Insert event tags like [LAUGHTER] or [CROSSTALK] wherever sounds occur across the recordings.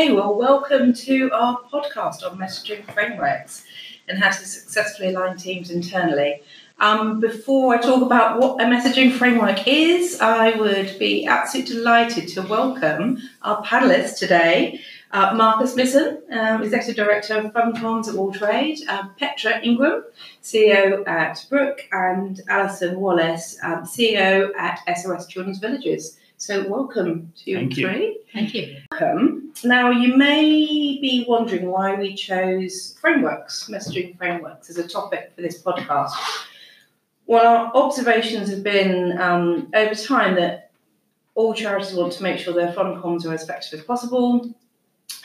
Okay, well, welcome to our podcast on messaging frameworks and how to successfully align teams internally. Um, before I talk about what a messaging framework is, I would be absolutely delighted to welcome our panelists today. Uh, Marcus Missen, um, Executive Director of Fund Comms at WaterAid, uh, Petra Ingram, CEO at Brooke, and Alison Wallace, um, CEO at SOS Children's Villages. So, welcome to you Thank you. three. Thank you. Welcome. Now, you may be wondering why we chose frameworks, messaging frameworks, as a topic for this podcast. Well, our observations have been um, over time that all charities want to make sure their fund comms are as effective as possible,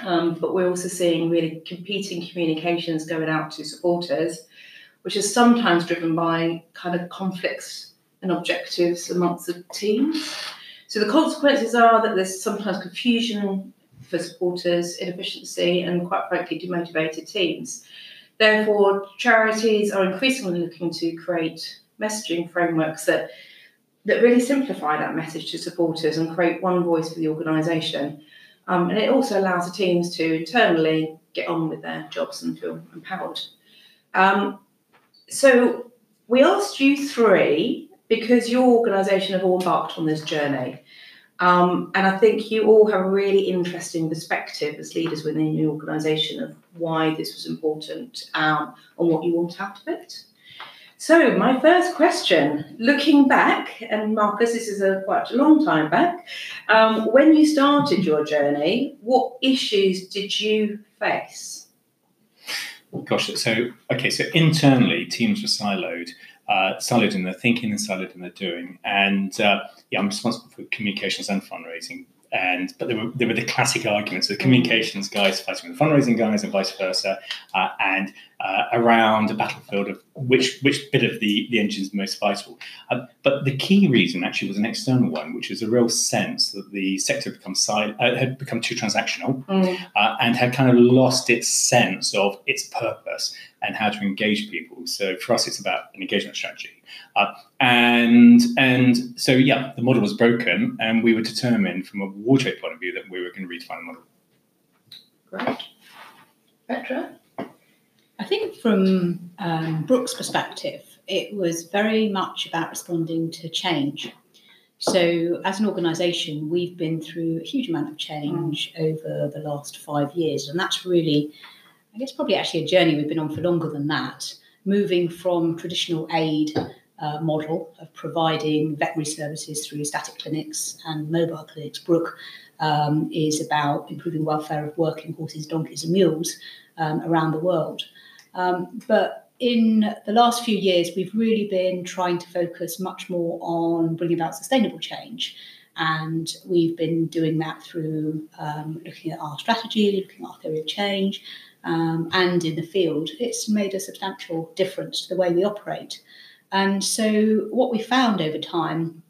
um, but we're also seeing really competing communications going out to supporters, which is sometimes driven by kind of conflicts and objectives amongst the teams. So the consequences are that there's sometimes confusion for supporters, inefficiency, and quite frankly, demotivated teams. Therefore, charities are increasingly looking to create messaging frameworks that that really simplify that message to supporters and create one voice for the organisation. Um, and it also allows the teams to internally get on with their jobs and feel empowered. Um, so we asked you three because your organisation have all embarked on this journey. Um, and I think you all have a really interesting perspective as leaders within your organisation of why this was important um, and what you want out of it. So, my first question, looking back, and Marcus, this is a quite a long time back, um, when you started your journey, what issues did you face? Gosh, so okay, so internally teams were siloed, uh, siloed in their thinking and solid in their doing, and uh, yeah, I'm responsible for communications and fundraising. And but there were there were the classic arguments: the communications guys fighting with the fundraising guys, and vice versa, uh, and uh, around a battlefield of which which bit of the the engine is most vital. Uh, but the key reason actually was an external one, which was a real sense that the sector had become sil- uh, had become too transactional uh, and had kind of lost its sense of its purpose and how to engage people. So for us, it's about an engagement strategy. Uh, and and so yeah, the model was broken, and we were determined from a WaterAid point of view that we were going to redefine the model. Great. Petra? I think from um, Brooke's perspective, it was very much about responding to change. So, as an organisation, we've been through a huge amount of change over the last five years, and that's really, I guess, probably actually a journey we've been on for longer than that. Moving from traditional aid uh, model of providing veterinary services through static clinics and mobile clinics, Brooke um, is about improving welfare of working horses, donkeys, and mules um, around the world. Um, but in the last few years, we've really been trying to focus much more on bringing about sustainable change. And we've been doing that through um, looking at our strategy, looking at our theory of change, um, and in the field. It's made a substantial difference to the way we operate. And so, what we found over time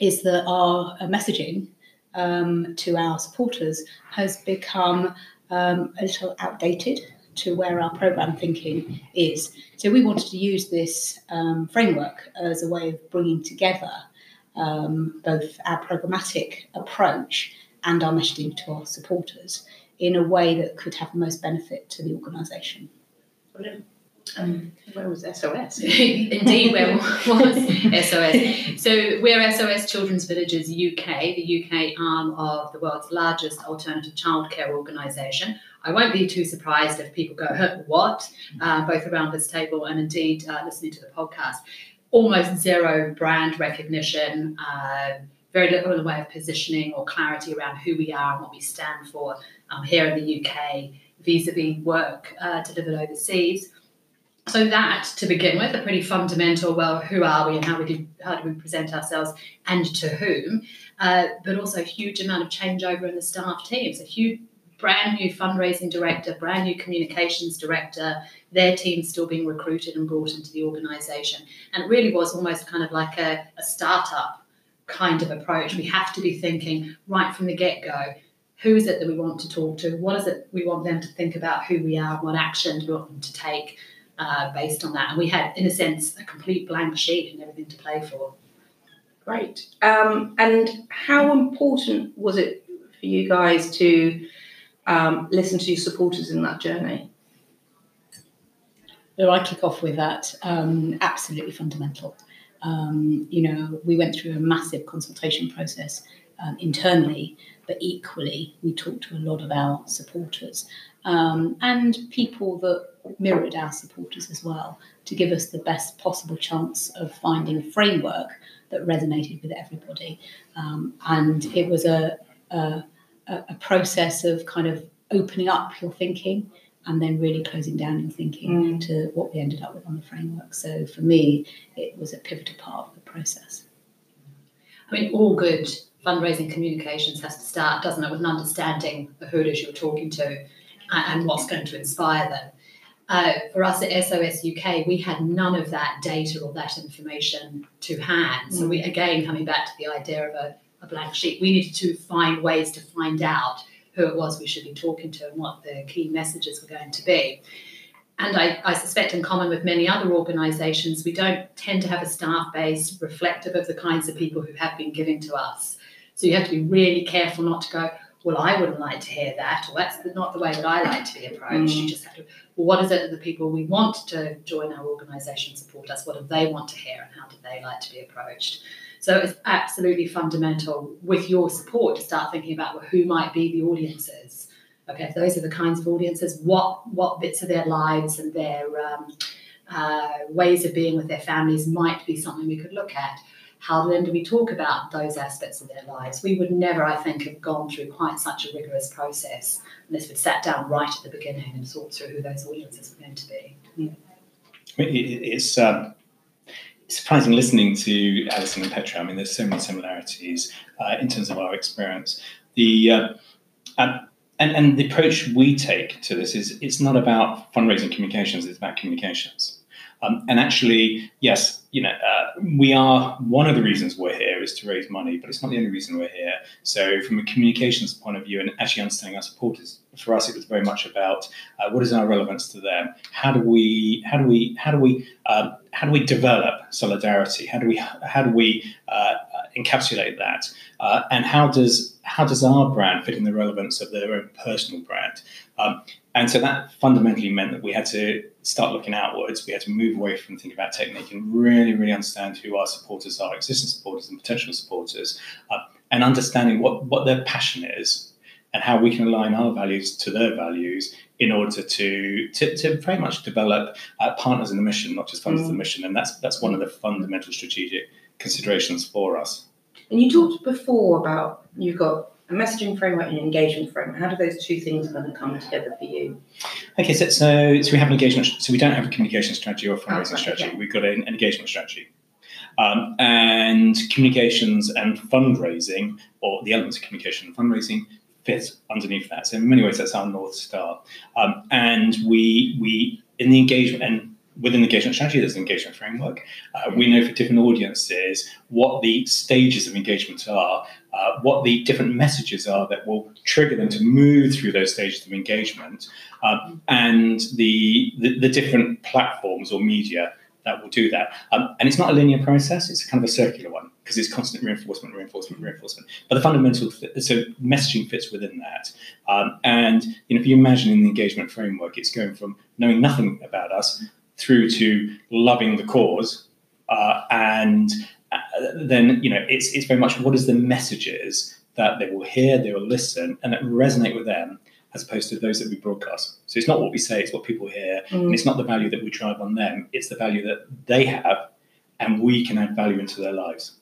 is that our uh, messaging um, to our supporters has become um, a little outdated to where our program thinking is. So we wanted to use this um, framework as a way of bringing together um, both our programmatic approach and our messaging to our supporters in a way that could have the most benefit to the organisation. Um, where was SOS? [LAUGHS] Indeed, where was SOS? So we're SOS Children's Villages UK, the UK arm of the world's largest alternative childcare organisation. I won't be too surprised if people go, what? Uh, both around this table and indeed uh, listening to the podcast. Almost zero brand recognition, uh, very little in the way of positioning or clarity around who we are and what we stand for um, here in the UK vis a vis work uh, delivered overseas. So that, to begin with, a pretty fundamental. Well, who are we, and how we do, how do we present ourselves, and to whom? Uh, but also a huge amount of changeover in the staff teams. A huge, brand new fundraising director, brand new communications director. Their team still being recruited and brought into the organisation, and it really was almost kind of like a, a startup kind of approach. We have to be thinking right from the get go. Who is it that we want to talk to? What is it we want them to think about who we are? What action do we want them to take? uh, based on that. And we had, in a sense, a complete blank sheet and everything to play for. Great. Um, and how important was it for you guys to um, listen to your supporters in that journey? So I kick off with that. Um, absolutely fundamental. Um, you know, we went through a massive consultation process um, internally, but equally, we talked to a lot of our supporters um, and people that mirrored our supporters as well to give us the best possible chance of finding a framework that resonated with everybody. Um, and it was a, a, a process of kind of opening up your thinking and then really closing down your thinking Mm. to what we ended up with on the framework. So for me, it was a pivotal part of the process. I mean, all good fundraising communications has to start, doesn't it, with an understanding of who it is you're talking to and, what's going to inspire them. Uh, for us at SOS UK, we had none of that data or that information to hand. So we again coming back to the idea of a, a blank sheet, we needed to find ways to find out who it was we should be talking to and what the key messages were going to be. And I, I suspect, in common with many other organisations, we don't tend to have a staff base reflective of the kinds of people who have been giving to us. So you have to be really careful not to go, well, I wouldn't like to hear that, or that's not the way that I like to be approached. You mm. just have to, well, what is it that the people we want to join our organisation support us? What do they want to hear, and how do they like to be approached? So it's absolutely fundamental with your support to start thinking about who might be the audiences. Okay, those are the kinds of audiences, what what bits of their lives and their um, uh, ways of being with their families might be something we could look at. How then do we talk about those aspects of their lives? We would never, I think, have gone through quite such a rigorous process unless we'd sat down right at the beginning and thought through who those audiences were going to be. It- It's um, surprising listening to Alison and Petra. I mean, there's so many similarities uh, in terms of our experience. The uh, um, and and the approach we take to this is it's not about fundraising communications; it's about communications. Um, and actually, yes, you know, uh, we are one of the reasons we're here is to raise money, but it's not the only reason we're here. So, from a communications point of view, and actually understanding our supporters, for us, it was very much about uh, what is our relevance to them. How do we, how do we, how do we, um, how do we develop solidarity? How do we, how do we uh, encapsulate that? Uh, and how does how does our brand fit in the relevance of their own personal brand? Um, and so that fundamentally meant that we had to start looking outwards. We had to move away from thinking about technique and really, really understand who our supporters are, existing supporters and potential supporters, uh, and understanding what, what their passion is and how we can align our values to their values in order to to, to very much develop uh, partners in the mission, not just funders in the mission. And that's that's one of the fundamental strategic considerations for us. And you talked before about you've got a messaging framework and an engagement framework. How do those two things kind of come together for you? Okay, so, so so we have an engagement. So we don't have a communication strategy or a fundraising right, strategy. We've got an, an engagement strategy, um, and communications and fundraising, or the elements of communication and fundraising, fit underneath that. So in many ways, that's our north star. Um, and we we in the engagement and within the engagement strategy, there's an engagement framework. Uh, we know for different audiences what the stages of engagement are, uh, what the different messages are that will trigger them to move through those stages of engagement, um, and the, the the different platforms or media that will do that. Um, and it's not a linear process; it's kind of a circular one because it's constant reinforcement, reinforcement, reinforcement. But the fundamental, so messaging fits within that. Um, and you know, if you imagine in the engagement framework, it's going from knowing nothing about us through to loving the cause, uh, and uh, then you know, it's it's very much what is the messages that they will hear, they will listen, and that resonate with them. As opposed to those that we broadcast. So it's not what we say, it's what people hear. Mm. And it's not the value that we drive on them, it's the value that they have, and we can add value into their lives.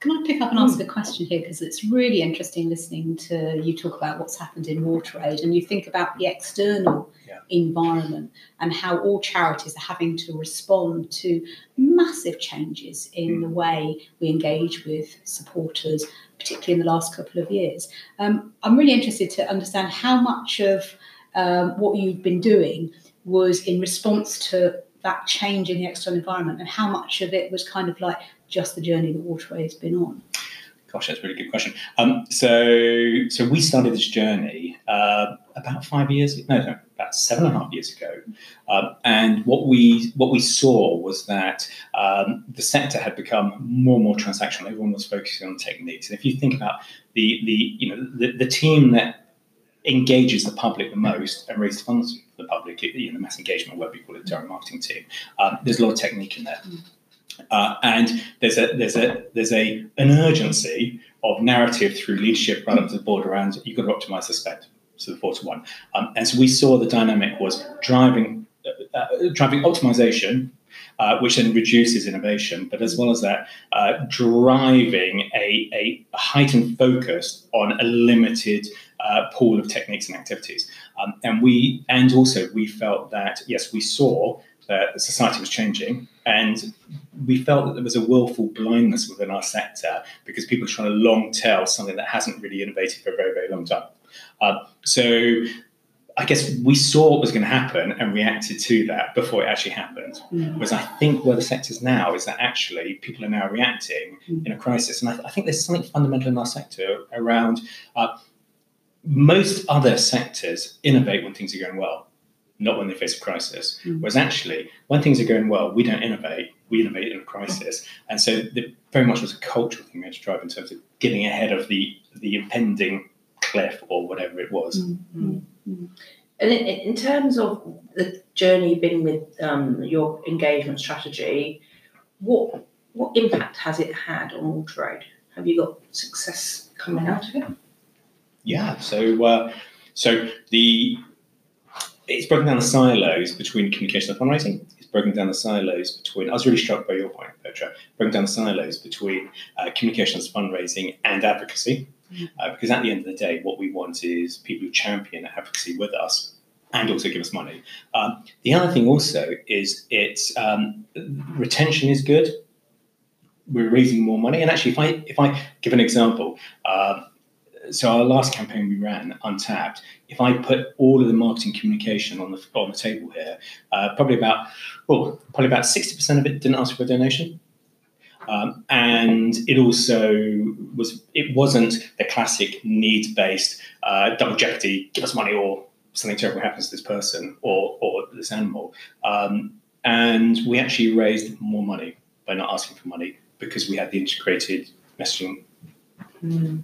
Can I pick up and answer mm. a question here? Because it's really interesting listening to you talk about what's happened in WaterAid and you think about the external Yeah. Environment and how all charities are having to respond to massive changes in the way we engage with supporters, particularly in the last couple of years. Um, I'm really interested to understand how much of um, what you've been doing was in response to that change in the external environment and how much of it was kind of like just the journey the WaterAid has been on? Gosh, that's a really good question. Um, so, so we started this journey uh, about five years, no, no, about seven and a half years ago. Um, and what we what we saw was that um, the sector had become more and more transactional. Everyone was focusing on techniques. And if you think about the the you know the, the team that engages the public the most and raises funds for the public, you know, the mass engagement, what we call it, direct marketing team. Um, there's a lot of technique in there. Uh, and there's a there's a there's a an urgency of narrative through leadership right up to the board around you've got to optimize the spend. So the four to one. Um, and so we saw the dynamic was driving uh, uh, driving optimization uh, which then reduces innovation, but as well as that, uh, driving a, a, heightened focus on a limited uh, pool of techniques and activities. Um, and we, and also we felt that yes, we saw that society was changing, and we felt that there was a willful blindness within our sector because people are trying to long tail something that hasn't really innovated for a very, very long time. Uh, so I guess we saw what was going to happen and reacted to that before it actually happened. Mm. Whereas I think where the sector's now is that actually people are now reacting mm. in a crisis. And I, I, think there's something fundamental in our sector around uh, most other sectors innovate when things are going well, not when they face a crisis. Mm. Whereas actually, when things are going well, we don't innovate, we innovate in a crisis. And so there very much was a cultural thing we had to drive in terms of getting ahead of the, the impending cliff or whatever it was. Mm-hmm. Mm-hmm. And in, in, terms of the journey you've been with um, your engagement strategy, what what impact has it had on WaterAid? Have you got success coming out of it? Yeah. So uh, so the it's broken down the silos between communication and fundraising. It's broken down the silos between. I was really struck by your point, Petra. Broken down the silos between uh, communications, fundraising, and advocacy. Uh, because at the end of the day, what we want is people who champion advocacy with us and also give us money. Um, the other thing also is it's um, retention is good. We're raising more money, and actually, if I if I give an example, um, so our last campaign we ran, Untapped. If I put all of the marketing communication on the on the table here, uh, probably about well, probably about sixty percent of it didn't ask for a donation. Um, and it also was it wasn't the classic needs based uh, double jeopardy give us money or something terrible happens to this person or, or this animal um, and we actually raised more money by not asking for money because we had the integrated messaging mm.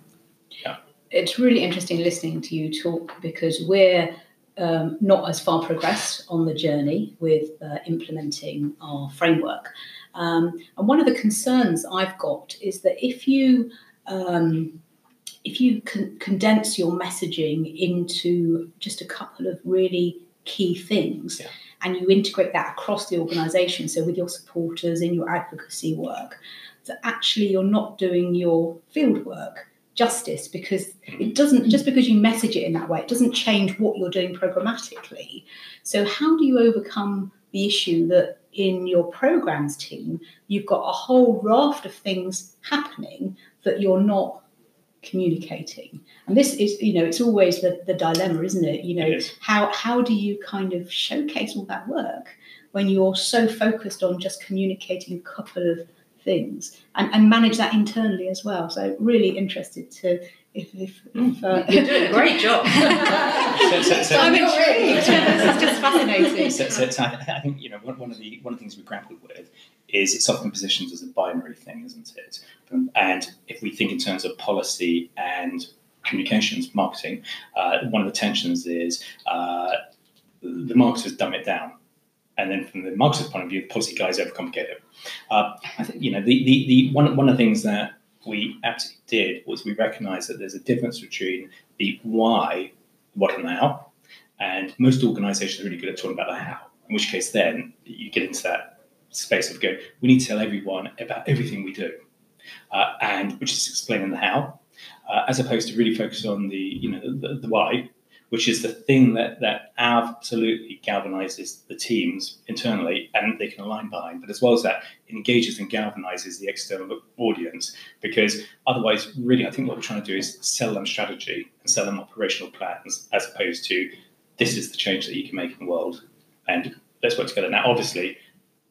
yeah it's really interesting listening to you talk because we're um, not as far progressed on the journey with uh, implementing our framework. Um, and one of the concerns I've got is that if you um, if you con- condense your messaging into just a couple of really key things yeah. and you integrate that across the organization, so with your supporters in your advocacy work, that actually you're not doing your field work justice because it doesn't just because you message it in that way it doesn't change what you're doing programmatically so how do you overcome the issue that in your programs team, you've got a whole raft of things happening that you're not communicating. And this is, you know, it's always the, the dilemma, isn't it? You know, it how how do you kind of showcase all that work when you're so focused on just communicating a couple of things and, and manage that internally as well. So really interested to if, if, if uh, you're doing a great job. [LAUGHS] [LAUGHS] so, so, so, I'm intrigued. this is just fascinating. So, so, so I think you know one, one of the one of the things we grappled with is it's often positioned as a binary thing, isn't it? And if we think in terms of policy and communications marketing, uh, one of the tensions is uh, the marketers dumb it down and then from the marketer's point of view, the policy guys overcomplicate it. Uh, I think you know the, the, the one one of the things that we absolutely did was we recognised that there's a difference between the why, what, and the how, and most organisations are really good at talking about the how. In which case, then you get into that space of going, we need to tell everyone about everything we do, uh, and which is explaining the how, uh, as opposed to really focus on the you know the, the why which is the thing that, that absolutely galvanizes the teams internally and they can align behind. But as well as that, engages and galvanizes the external audience because otherwise, really, I think what we're trying to do is sell them strategy and sell them operational plans as opposed to this is the change that you can make in the world and let's work together. Now, obviously,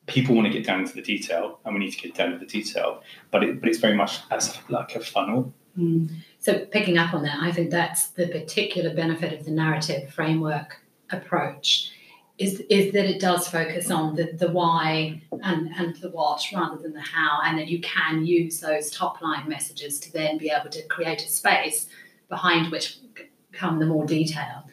people want to get down into the detail and we need to get down to the detail, but, it, but it's very much as like a funnel. Mm. So, picking up on that, I think that's the particular benefit of the narrative framework approach is, is that it does focus on the, the why and, and the what rather than the how, and that you can use those top line messages to then be able to create a space behind which come the more detail.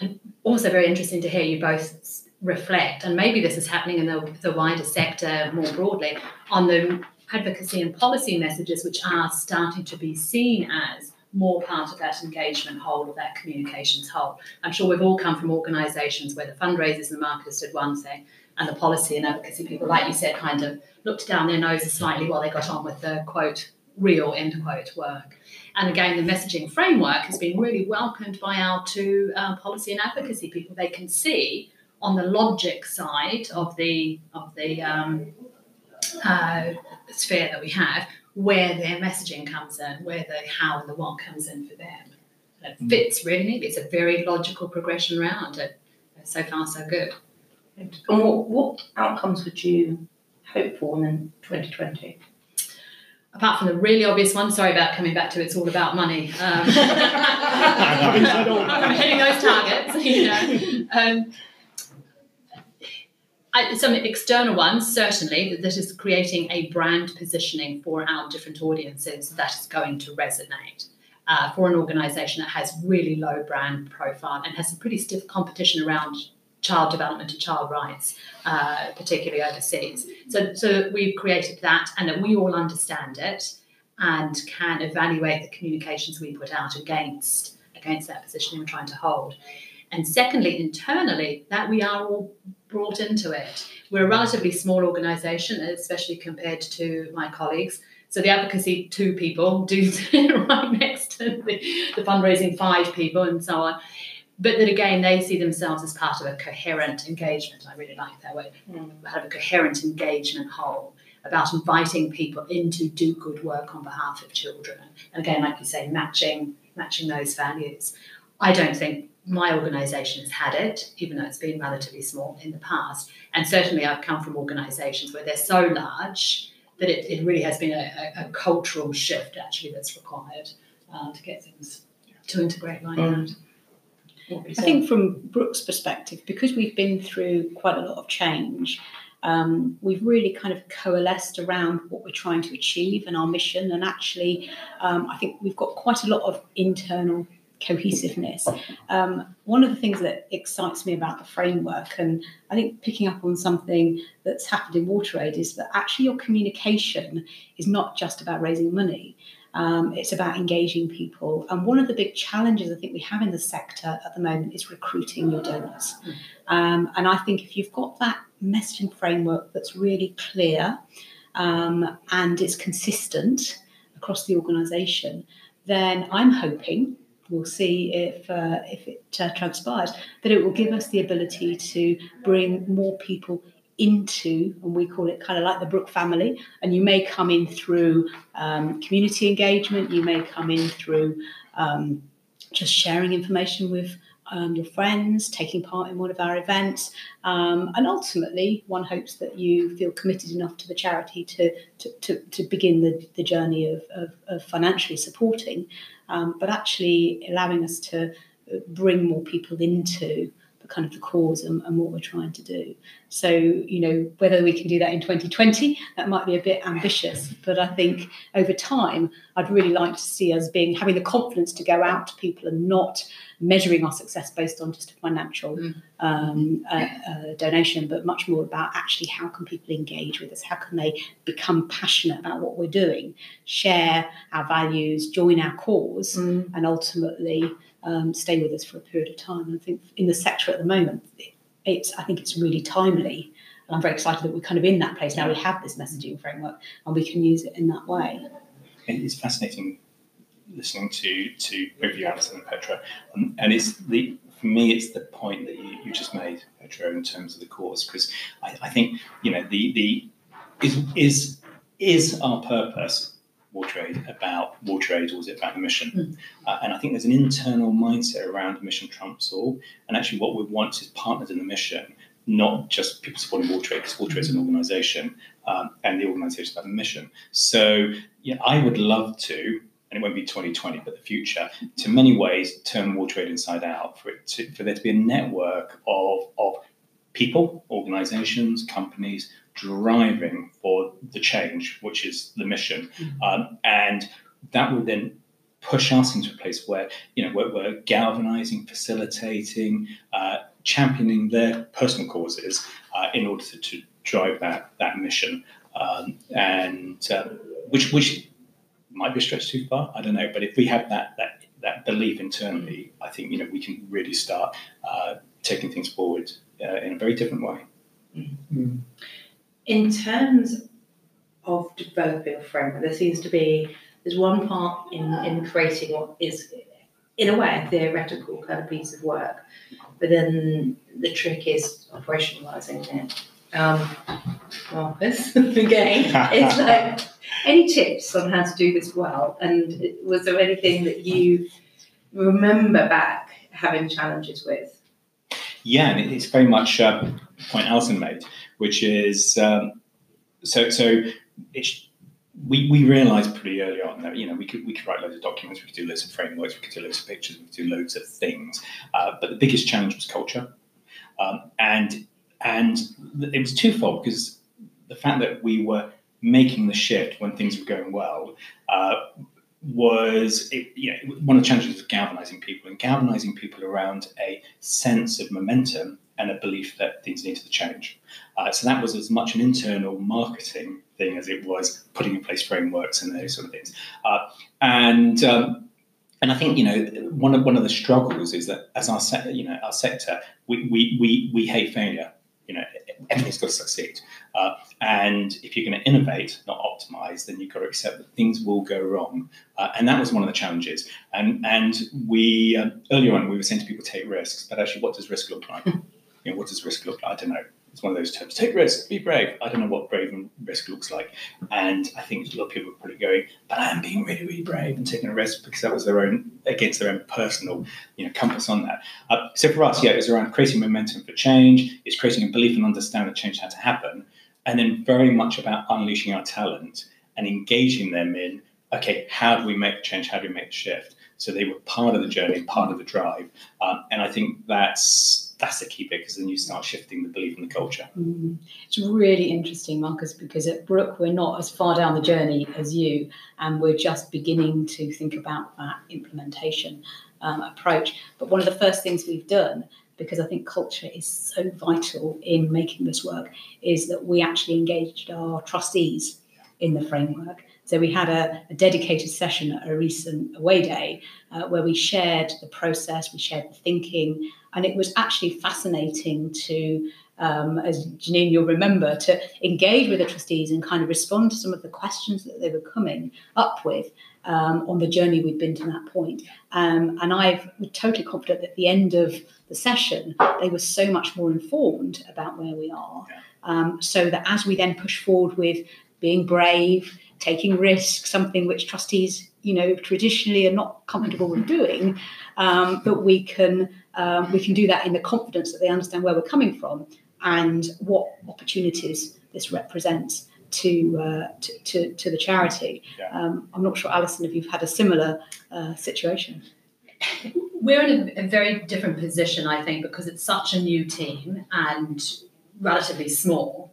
And also very interesting to hear you both reflect, and maybe this is happening in the, the wider sector more broadly, on the advocacy and policy messages which are starting to be seen as more part of that engagement whole, of that communications whole. I'm sure we've all come from organisations where the fundraisers and the marketers did one thing, and the policy and advocacy people, like you said, kind of looked down their noses slightly while they got on with the quote real end quote work. And again, the messaging framework has been really welcomed by our two uh, policy and advocacy people. They can see on the logic side of the of the um, uh, sphere that we have where their messaging comes in, where the how and the what comes in for them. It fits really neatly. It's a very logical progression round. it. So far, so good. And what, what outcomes would you hope for in 2020? Apart from the really obvious one, sorry about coming back to it's all about money. [LAUGHS] Um, [LAUGHS] I'm hitting those targets, you know. [LAUGHS] Um, Some external ones, certainly, that, that is creating a brand positioning for our different audiences that is going to resonate. Uh, for an organisation that has really low brand profile and has some pretty stiff competition around child development and child rights, uh, particularly overseas. So, so we've created that, and that we all understand it and can evaluate the communications we put out against against that positioning we're trying to hold. And secondly, internally, that we are all brought into it. We're a relatively small organisation, especially compared to my colleagues. So the advocacy two people [LAUGHS] do right next to the, the fundraising five people and so on but that again they see themselves as part of a coherent engagement. I really like that word. Mm. Have a coherent engagement whole about inviting people in to do good work on behalf of children. And again, like you say, matching matching those values. I don't think my organisation has had it, even though it's been relatively small in the past. And certainly, I've come from organisations where they're so large that it, it really has been a, a, a cultural shift actually that's required uh, to get things to integrate like mm. that. I think from Brooke's perspective, because we've been through quite a lot of change, um, we've really kind of coalesced around what we're trying to achieve and our mission. And actually, um, I think we've got quite a lot of internal cohesiveness. Um, one of the things that excites me about the framework, and I think picking up on something that's happened in WaterAid, is that actually your communication is not just about raising money. Um, it's about engaging people. And one of the big challenges I think we have in the sector at the moment is recruiting your donors. Um, and I think if you've got that messaging framework that's really clear um, and it's consistent across the organisation, then I'm hoping we'll see if uh, if it uh, transpires that it will give us the ability to bring more people into, and we call it kind of like the Brooke family. And you may come in through um, community engagement, you may come in through um, just sharing information with um, your friends, taking part in one of our events, um, and ultimately, one hopes that you feel committed enough to the charity to to, to, to begin the, the journey of, of, of financially supporting, um, but actually allowing us to bring more people into kind of the cause and, and, what we're trying to do. So, you know, whether we can do that in 2020, that might be a bit ambitious, but I think over time, I'd really like to see us being having the confidence to go out to people and not measuring our success based on just a financial mm. um, uh, uh, donation, but much more about actually how can people engage with us? How can they become passionate about what we're doing, share our values, join our cause, mm. and ultimately um, stay with us for a period of time. And I think in the sector at the moment, it's I think it's really timely. And I'm very excited that we're kind of in that place now. We have this messaging framework and we can use it in that way. It's fascinating listening to to both you, Alison and Petra, um, and it's the for me it's the point that you, you just made, Petra, in terms of the course, because I, I think you know the the is is is our purpose WaterAid about WaterAid or is it about the mission? Mm. Uh, and I think there's an internal mindset around mission trumps all. And actually, what we want is partners in the mission, not just people supporting WaterAid, because WaterAid is an organization um, and the organization is about the mission. So, yeah, I would love to. And it won't be 2020, but the future, to many ways, turn WaterAid inside out for it to, for there to be a network of, of people, organizations, companies driving for the change, which is the mission. Mm-hmm. Um, and that will then push us into a place where you know we're, we're galvanizing, facilitating, uh, championing their personal causes uh, in order to, to, drive that that mission, um, and uh, which which might be a stretch too far. I don't know, but if we have that that that belief internally, I think you know we can really start uh, taking things forward uh, in a very different way. Mm. In terms of developing a framework, there seems to be there's one part in, in creating what is in a way a theoretical kind of piece of work, but then the trick is operationalizing it. Um, Marcus, [LAUGHS] again, it's [LAUGHS] like any tips on how to do this well, and was there anything that you remember back having challenges with? Yeah, and it's very much uh, the point Alison made, which is um, so so we, we realized pretty early on that you know we could we could write loads of documents, we could do loads of frameworks, we could do loads of pictures, we could do loads of things, uh, but the biggest challenge was culture, um, and and it was twofold because the fact that we were making the shift when things were going well uh, was it, you know one of the challenges was galvanizing people and galvanizing people around a sense of momentum and a belief that things needed to change. Uh, so that was as much an internal marketing thing as it was putting in place frameworks and those sort of things. Uh, and um, and I think you know one of one of the struggles is that as our se- you know our sector we, we we we hate failure. You know everything's got to succeed. Uh, and if you're going to innovate, not optimize, then you've got to accept that things will go wrong. Uh, and that was one of the challenges. And and we uh, earlier on we were saying to people take risks, but actually, what does risk look like? [LAUGHS] know, what does risk look like? I don't know it's one of those terms. Take risk, be brave. I don't know what brave and risk looks like, and I think a lot of people are probably going, "But I am being really, really brave and taking a risk because that was their own against their own personal, you know, compass on that." Uh, so for us, yeah, it's around creating momentum for change. It's creating a belief and understanding that change had to happen, and then very much about unleashing our talent and engaging them in, okay, how do we make change? How do we make the shift? So they were part of the journey, part of the drive, um, and I think that's that's the key bit because then you start shifting the belief in the culture. Mm. It's really interesting, Marcus, because at Brooke we're not as far down the journey as you, and we're just beginning to think about that implementation um, approach. But one of the first things we've done, because I think culture is so vital in making this work, is that we actually engaged our trustees in the framework. So we had a, a, dedicated session at a recent away day uh, where we shared the process, we shared the thinking, and it was actually fascinating to, um, as Janine, you'll remember, to engage with the trustees and kind of respond to some of the questions that they were coming up with um, on the journey we'd been to that point. Um, and I'm totally confident that at the end of the session, they were so much more informed about where we are. Um, so that as we then push forward with being brave, taking risks, something which trustees, you know, traditionally are not comfortable with doing, um, but we can um, we can do that in the confidence that they understand where we're coming from and what opportunities this represents to uh, to, to, to, the charity. Yeah. Um, I'm not sure, Alison, if you've had a similar uh, situation. We're in a, a very different position, I think, because it's such a new team and relatively small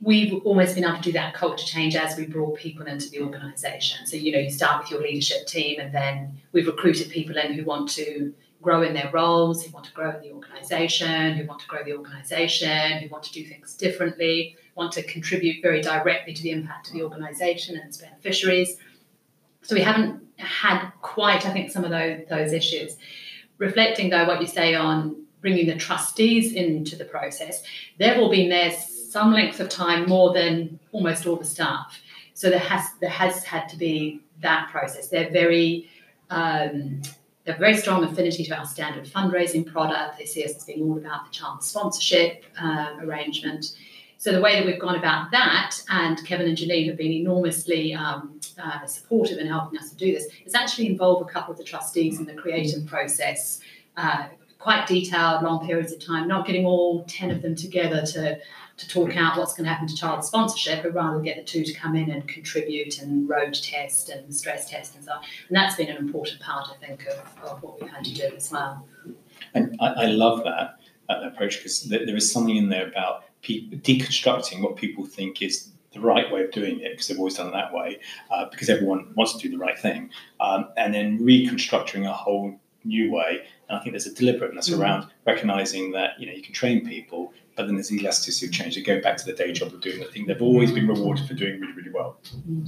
we've almost been able to do that culture change as we brought people into the organisation. So, you know, you start with your leadership team and then we've recruited people in who want to grow in their roles, who want to grow in the organisation, who want to grow the organisation, who want to do things differently, want to contribute very directly to the impact of the organisation and its beneficiaries. So we haven't had quite, I think, some of those, those issues. Reflecting, though, what you say on bringing the trustees into the process, they've all been there some length of time more than almost all the staff. So there has there has had to be that process. They're very um, they're very strong affinity to our standard fundraising product. They see us as being all about the child sponsorship uh, arrangement. So the way that we've gone about that, and Kevin and Janine have been enormously um, uh, supportive in helping us to do this, is actually involve a couple of the trustees in the creative process. Uh, quite detailed, long periods of time, not getting all 10 of them together to to talk out what's going to happen to child sponsorship, but rather get the two to come in and contribute and road test and stress test and so on. And that's been an important part, I think, of, of what we've had to do as well. And I, I love that, that approach because there is something in there about people deconstructing what people think is the right way of doing it because they've always done it that way, uh, because everyone wants to do the right thing, um, and then reconstructing a whole new way. And I think there's a deliberateness Mhm. around recognizing that you know you can train people, but then there's the elasticity of change. They go back to the day job of doing the thing they've always been rewarded for doing really, really well.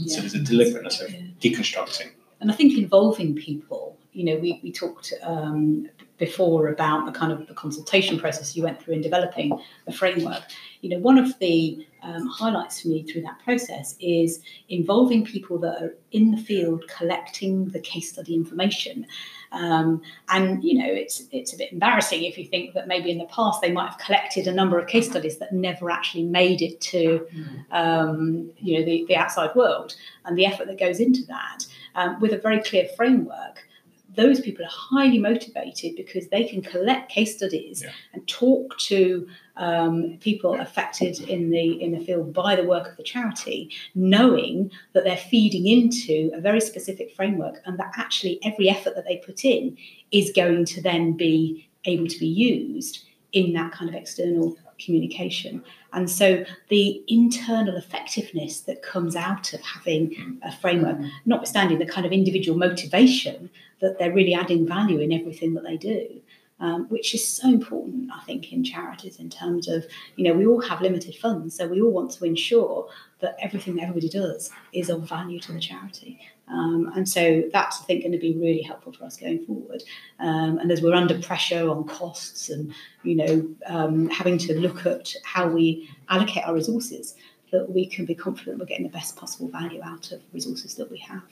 So there's a deliberateness of deconstructing. And I think involving people, you know, we, we talked um, before about the kind of the consultation process you went through in developing the framework. You know, one of the um, highlights for me through that process is involving people that are in the field collecting the case study information. Um, and you know, it's it's a bit embarrassing if you think that maybe in the past they might have collected a number of case studies that never actually made it to um, you know the, the outside world and the effort that goes into that um, with a very clear framework. Those people are highly motivated because they can collect case studies Yeah. and talk to um, people affected in the in the field by the work of the charity, knowing that they're feeding into a very specific framework and that actually every effort that they put in is going to then be able to be used in that kind of external communication. And so the internal effectiveness that comes out of having a framework, notwithstanding the kind of individual motivation that they're really adding value in everything that they do. Um, which is so important, I think, in charities in terms of, you know, we all have limited funds, so we all want to ensure that everything that everybody does is of value to the charity. Um, and so that's, I think, going to be really helpful for us going forward. Um, and as we're under pressure on costs and, you know, um, having to look at how we allocate our resources, that we can be confident we're getting the best possible value out of resources that we have.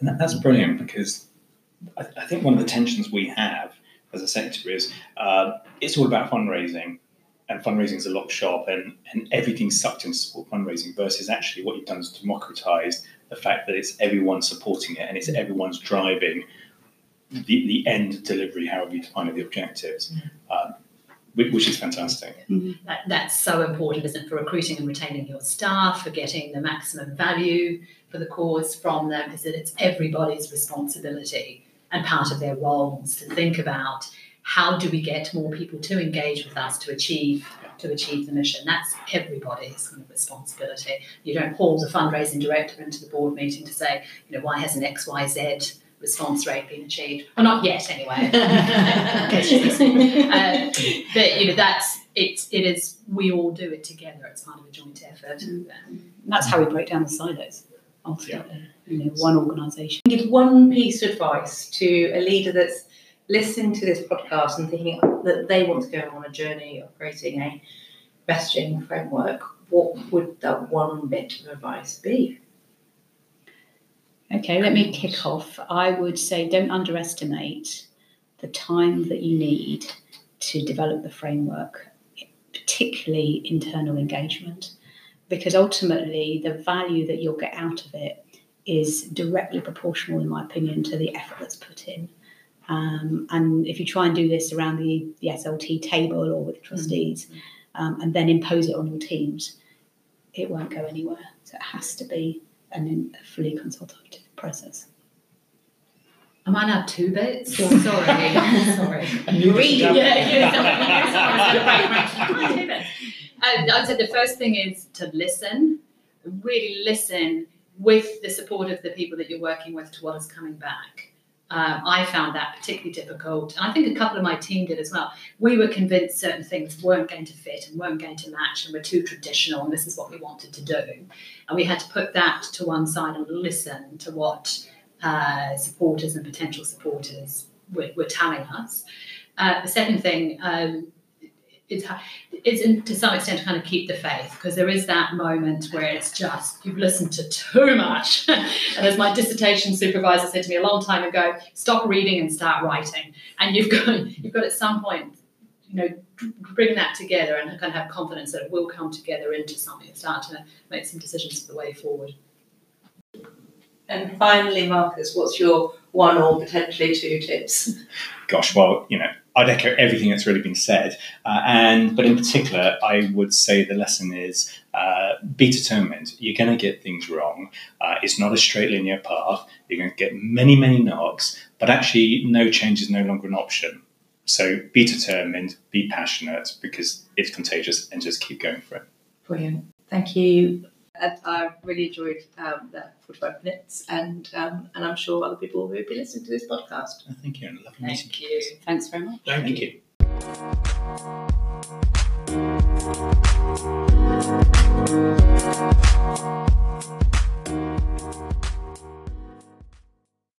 And that, that's brilliant because I, I think one of the tensions we have as a sector is uh, it's all about fundraising, and fundraising is a locked shop, and, and everything's sucked into support fundraising versus actually what you've done is democratized the fact that it's everyone supporting it and it's everyone's driving the, the end delivery, however you define it, the objectives, um, which, is fantastic. That, that's so important, isn't it, for recruiting and retaining your staff, for getting the maximum value for the cause from them, is that it's everybody's responsibility and part of their roles to think about how do we get more people to engage with us to achieve to achieve the mission. That's everybody's kind of responsibility. You don't haul the fundraising director into the board meeting to say, you know, why hasn't X, Y, Z response rate been achieved? Well, not yet, anyway. [LAUGHS] In case she's listening. Uh, but you know, that's it's it is we all do it together. It's part of a joint effort. And that's how we break down the silos, ultimately. You know, one organisation. Give one piece of advice to a leader that's listening to this podcast and thinking that they want to go on a journey of creating a messaging framework. What would that one bit of advice be? Okay, let me kick off. I would say don't underestimate the time that you need to develop the framework, particularly internal engagement, because ultimately the value that you'll get out of it is directly proportional, in my opinion, to the effort that's put in. Um, and if you try and do this around the, the SLT table or with trustees um, and then impose it on your teams, it won't go anywhere. So it has to be an, a fully consultative process. Am I now two bits? Or [LAUGHS] sorry, sorry. Read Yeah, [LAUGHS] it. yeah. Two bits. I [LAUGHS] said the first thing is to listen, really listen with the support of the people that you're working with to what is coming back. Um, I found that particularly difficult, and I think a couple of my team did as well. We were convinced certain things weren't going to fit and weren't going to match, and were too traditional, and this is what we wanted to do. And we had to put that to one side and listen to what uh, supporters and potential supporters were, were telling us. Uh, the second thing um, is, is in, to some extent to kind of keep the faith because there is that moment where it's just you've listened to too much. [LAUGHS] and as my dissertation supervisor said to me a long time ago, stop reading and start writing. And you've [LAUGHS] got you've got at some point, you know, bring that together and kind of have confidence that it will come together into something and start to make some decisions for the way forward. And finally, Marcus, what's your one or potentially two tips? Gosh, well, you know, I'd echo everything that's already been said, uh, and but in particular, I would say the lesson is uh, be determined. You're going to get things wrong. Uh, it's not a straight linear path. You're going to get many, many knocks, but actually, no change is no longer an option. So be determined, be passionate because it's contagious, and just keep going for it. Brilliant. Thank you And I really enjoyed um, the 45 minutes, and um, and I'm sure other people who will be listening to this podcast. Oh, thank you. and Lovely meeting Thank you. Thanks very much. Thank you. you.